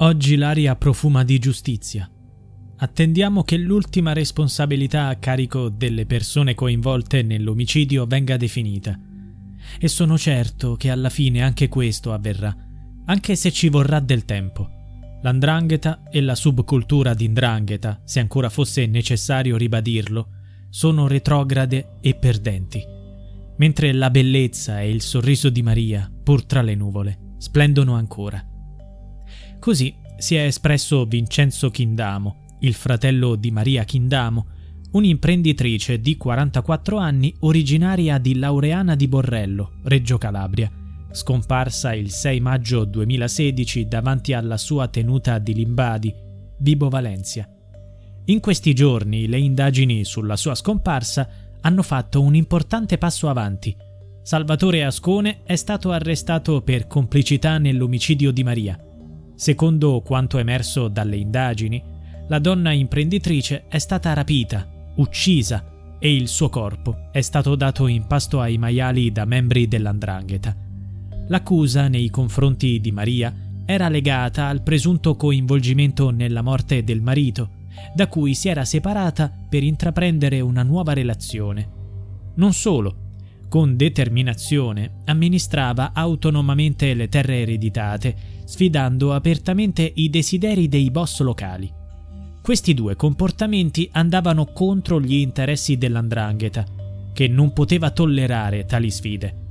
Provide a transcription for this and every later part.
Oggi l'aria profuma di giustizia. Attendiamo che l'ultima responsabilità a carico delle persone coinvolte nell'omicidio venga definita. E sono certo che alla fine anche questo avverrà, anche se ci vorrà del tempo. L'andrangheta e la subcultura d'indrangheta, se ancora fosse necessario ribadirlo, sono retrograde e perdenti, mentre la bellezza e il sorriso di Maria, pur tra le nuvole, splendono ancora. Così si è espresso Vincenzo Chindamo, il fratello di Maria Chindamo, un'imprenditrice di 44 anni originaria di Laureana di Borrello, Reggio Calabria, scomparsa il 6 maggio 2016 davanti alla sua tenuta di Limbadi, Vibo Valencia. In questi giorni le indagini sulla sua scomparsa hanno fatto un importante passo avanti. Salvatore Ascone è stato arrestato per complicità nell'omicidio di Maria. Secondo quanto emerso dalle indagini, la donna imprenditrice è stata rapita, uccisa e il suo corpo è stato dato in pasto ai maiali da membri dell'andrangheta. L'accusa nei confronti di Maria era legata al presunto coinvolgimento nella morte del marito, da cui si era separata per intraprendere una nuova relazione. Non solo, con determinazione amministrava autonomamente le terre ereditate, sfidando apertamente i desideri dei boss locali. Questi due comportamenti andavano contro gli interessi dell'andrangheta, che non poteva tollerare tali sfide.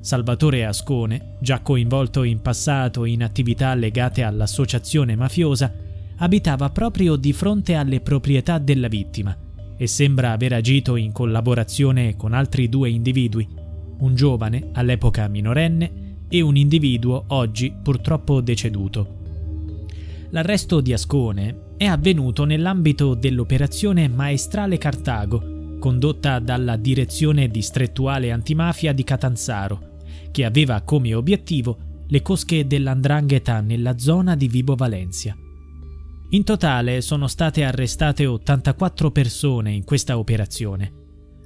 Salvatore Ascone, già coinvolto in passato in attività legate all'associazione mafiosa, abitava proprio di fronte alle proprietà della vittima e sembra aver agito in collaborazione con altri due individui, un giovane, all'epoca minorenne, e un individuo oggi purtroppo deceduto. L'arresto di Ascone è avvenuto nell'ambito dell'operazione Maestrale Cartago, condotta dalla Direzione Distrettuale Antimafia di Catanzaro, che aveva come obiettivo le cosche dell'andrangheta nella zona di Vibo Valencia. In totale sono state arrestate 84 persone in questa operazione.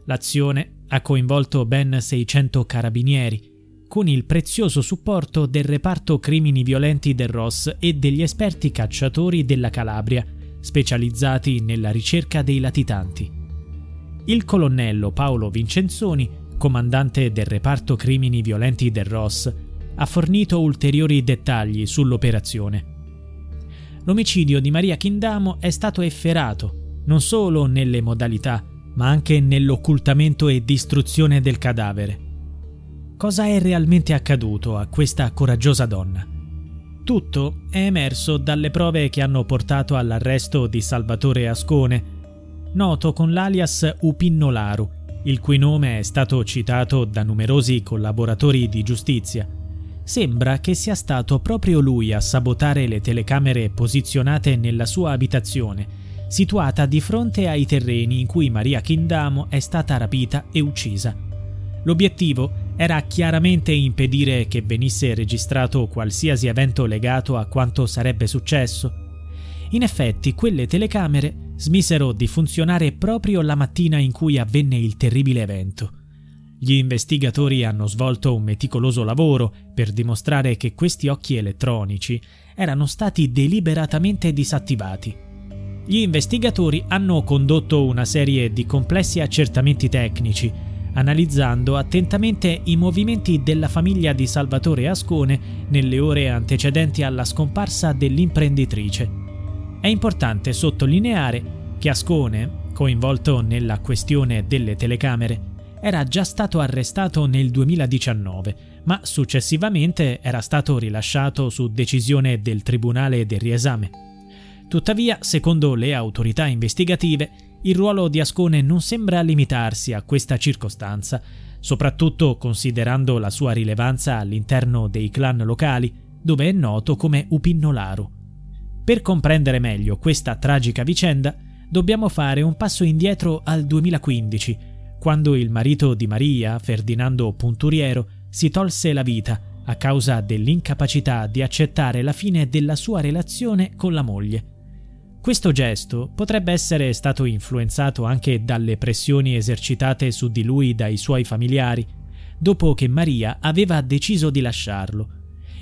L'azione ha coinvolto ben 600 carabinieri, con il prezioso supporto del reparto crimini violenti del ROS e degli esperti cacciatori della Calabria, specializzati nella ricerca dei latitanti. Il colonnello Paolo Vincenzoni, comandante del reparto crimini violenti del ROS, ha fornito ulteriori dettagli sull'operazione. L'omicidio di Maria Chindamo è stato efferato, non solo nelle modalità, ma anche nell'occultamento e distruzione del cadavere cosa è realmente accaduto a questa coraggiosa donna. Tutto è emerso dalle prove che hanno portato all'arresto di Salvatore Ascone, noto con l'alias Upinnolaru, il cui nome è stato citato da numerosi collaboratori di giustizia. Sembra che sia stato proprio lui a sabotare le telecamere posizionate nella sua abitazione, situata di fronte ai terreni in cui Maria Kindamo è stata rapita e uccisa. L'obiettivo era chiaramente impedire che venisse registrato qualsiasi evento legato a quanto sarebbe successo. In effetti, quelle telecamere smisero di funzionare proprio la mattina in cui avvenne il terribile evento. Gli investigatori hanno svolto un meticoloso lavoro per dimostrare che questi occhi elettronici erano stati deliberatamente disattivati. Gli investigatori hanno condotto una serie di complessi accertamenti tecnici analizzando attentamente i movimenti della famiglia di Salvatore Ascone nelle ore antecedenti alla scomparsa dell'imprenditrice. È importante sottolineare che Ascone, coinvolto nella questione delle telecamere, era già stato arrestato nel 2019, ma successivamente era stato rilasciato su decisione del Tribunale del riesame. Tuttavia, secondo le autorità investigative, il ruolo di Ascone non sembra limitarsi a questa circostanza, soprattutto considerando la sua rilevanza all'interno dei clan locali, dove è noto come Upinnolaru. Per comprendere meglio questa tragica vicenda, dobbiamo fare un passo indietro al 2015, quando il marito di Maria, Ferdinando Punturiero, si tolse la vita a causa dell'incapacità di accettare la fine della sua relazione con la moglie. Questo gesto potrebbe essere stato influenzato anche dalle pressioni esercitate su di lui dai suoi familiari, dopo che Maria aveva deciso di lasciarlo.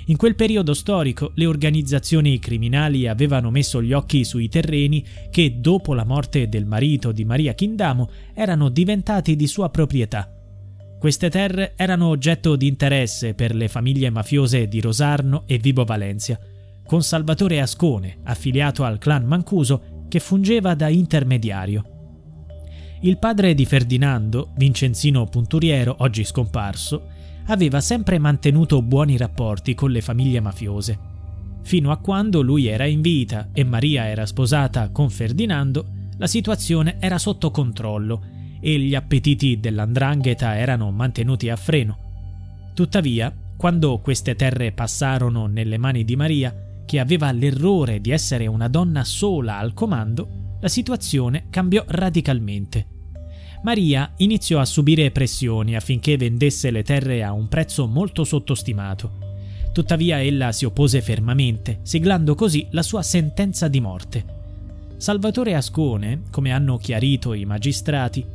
In quel periodo storico le organizzazioni criminali avevano messo gli occhi sui terreni che, dopo la morte del marito di Maria Chindamo, erano diventati di sua proprietà. Queste terre erano oggetto di interesse per le famiglie mafiose di Rosarno e Vibo Valencia, con Salvatore Ascone, affiliato al clan Mancuso, che fungeva da intermediario. Il padre di Ferdinando, Vincenzino Punturiero, oggi scomparso, aveva sempre mantenuto buoni rapporti con le famiglie mafiose. Fino a quando lui era in vita e Maria era sposata con Ferdinando, la situazione era sotto controllo e gli appetiti dell'andrangheta erano mantenuti a freno. Tuttavia, quando queste terre passarono nelle mani di Maria, che aveva l'errore di essere una donna sola al comando, la situazione cambiò radicalmente. Maria iniziò a subire pressioni affinché vendesse le terre a un prezzo molto sottostimato. Tuttavia ella si oppose fermamente, siglando così la sua sentenza di morte. Salvatore Ascone, come hanno chiarito i magistrati,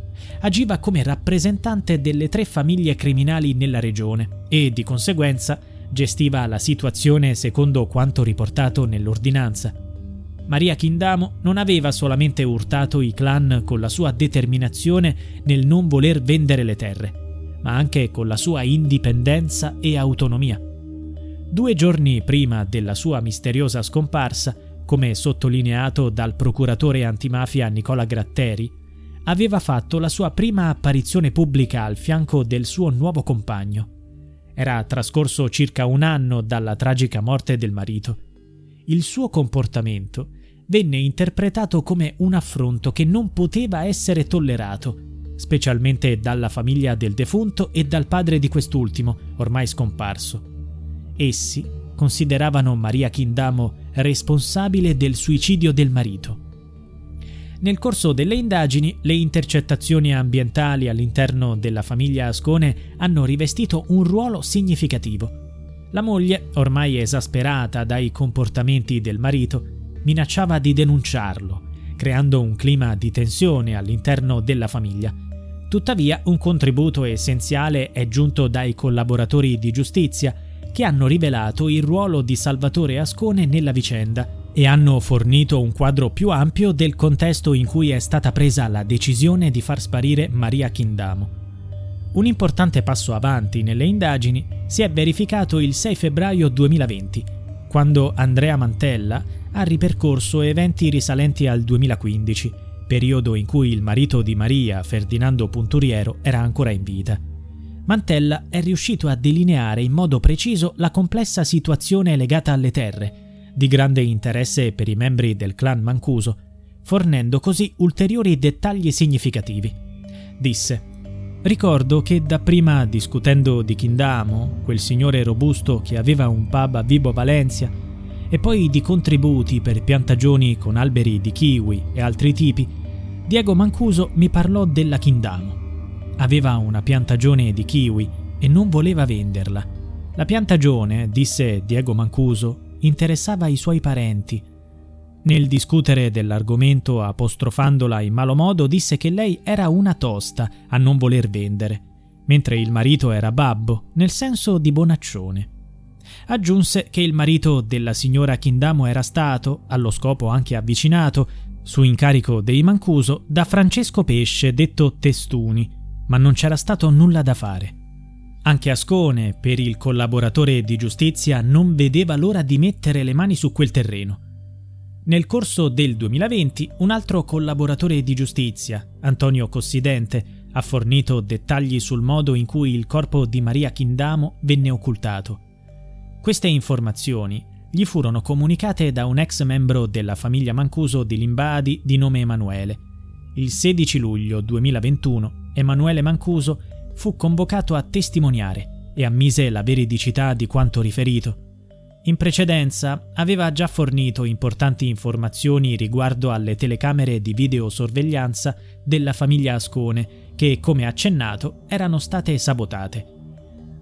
agiva come rappresentante delle tre famiglie criminali nella regione e, di conseguenza, gestiva la situazione secondo quanto riportato nell'ordinanza. Maria Kindamo non aveva solamente urtato i clan con la sua determinazione nel non voler vendere le terre, ma anche con la sua indipendenza e autonomia. Due giorni prima della sua misteriosa scomparsa, come sottolineato dal procuratore antimafia Nicola Gratteri, aveva fatto la sua prima apparizione pubblica al fianco del suo nuovo compagno. Era trascorso circa un anno dalla tragica morte del marito il suo comportamento venne interpretato come un affronto che non poteva essere tollerato, specialmente dalla famiglia del defunto e dal padre di quest'ultimo, ormai scomparso. Essi consideravano Maria Kindamo responsabile del suicidio del marito. Nel corso delle indagini, le intercettazioni ambientali all'interno della famiglia Ascone hanno rivestito un ruolo significativo. La moglie, ormai esasperata dai comportamenti del marito, minacciava di denunciarlo, creando un clima di tensione all'interno della famiglia. Tuttavia, un contributo essenziale è giunto dai collaboratori di giustizia che hanno rivelato il ruolo di Salvatore Ascone nella vicenda e hanno fornito un quadro più ampio del contesto in cui è stata presa la decisione di far sparire Maria Chindamo. Un importante passo avanti nelle indagini si è verificato il 6 febbraio 2020, quando Andrea Mantella ha ripercorso eventi risalenti al 2015, periodo in cui il marito di Maria, Ferdinando Punturiero, era ancora in vita. Mantella è riuscito a delineare in modo preciso la complessa situazione legata alle terre, di grande interesse per i membri del clan Mancuso, fornendo così ulteriori dettagli significativi. Disse Ricordo che dapprima, discutendo di Kindamo, quel signore robusto che aveva un pub a Vibo Valencia, e poi di contributi per piantagioni con alberi di kiwi e altri tipi, Diego Mancuso mi parlò della Kindamo. Aveva una piantagione di kiwi e non voleva venderla. La piantagione, disse Diego Mancuso, interessava i suoi parenti nel discutere dell'argomento apostrofandola in malo modo, disse che lei era una tosta a non voler vendere, mentre il marito era babbo, nel senso di bonaccione. Aggiunse che il marito della signora Kindamo era stato, allo scopo anche avvicinato, su incarico dei Mancuso, da Francesco Pesce, detto Testuni, ma non c'era stato nulla da fare. Anche Ascone, per il collaboratore di giustizia, non vedeva l'ora di mettere le mani su quel terreno. Nel corso del 2020 un altro collaboratore di giustizia, Antonio Cossidente, ha fornito dettagli sul modo in cui il corpo di Maria Chindamo venne occultato. Queste informazioni gli furono comunicate da un ex membro della famiglia Mancuso di Limbadi di nome Emanuele. Il 16 luglio 2021 Emanuele Mancuso fu convocato a testimoniare e ammise la veridicità di quanto riferito. In precedenza aveva già fornito importanti informazioni riguardo alle telecamere di videosorveglianza della famiglia Ascone che, come accennato, erano state sabotate.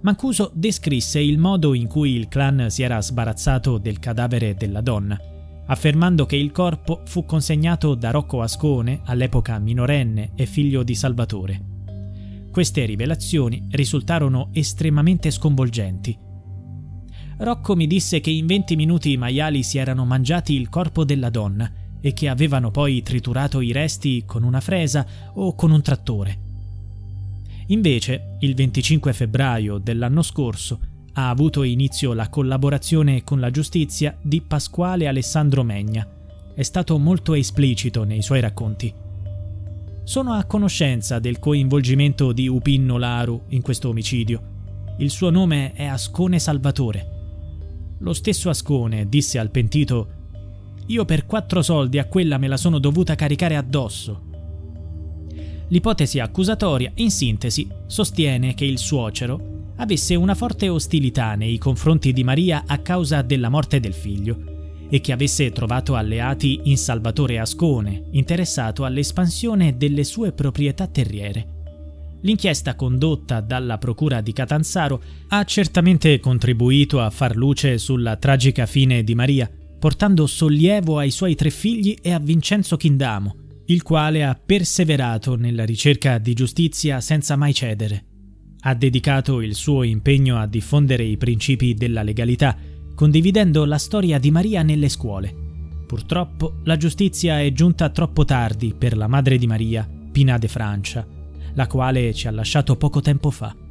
Mancuso descrisse il modo in cui il clan si era sbarazzato del cadavere della donna, affermando che il corpo fu consegnato da Rocco Ascone, all'epoca minorenne e figlio di Salvatore. Queste rivelazioni risultarono estremamente sconvolgenti Rocco mi disse che in 20 minuti i maiali si erano mangiati il corpo della donna e che avevano poi triturato i resti con una fresa o con un trattore. Invece, il 25 febbraio dell'anno scorso, ha avuto inizio la collaborazione con la giustizia di Pasquale Alessandro Megna. È stato molto esplicito nei suoi racconti. Sono a conoscenza del coinvolgimento di Upinno Laru in questo omicidio. Il suo nome è Ascone Salvatore. Lo stesso Ascone disse al pentito io per quattro soldi a quella me la sono dovuta caricare addosso. L'ipotesi accusatoria, in sintesi, sostiene che il suocero avesse una forte ostilità nei confronti di Maria a causa della morte del figlio e che avesse trovato alleati in Salvatore Ascone, interessato all'espansione delle sue proprietà terriere. L'inchiesta condotta dalla Procura di Catanzaro ha certamente contribuito a far luce sulla tragica fine di Maria, portando sollievo ai suoi tre figli e a Vincenzo Chindamo, il quale ha perseverato nella ricerca di giustizia senza mai cedere. Ha dedicato il suo impegno a diffondere i principi della legalità, condividendo la storia di Maria nelle scuole. Purtroppo la giustizia è giunta troppo tardi per la madre di Maria, Pina de Francia, la quale ci ha lasciato poco tempo fa.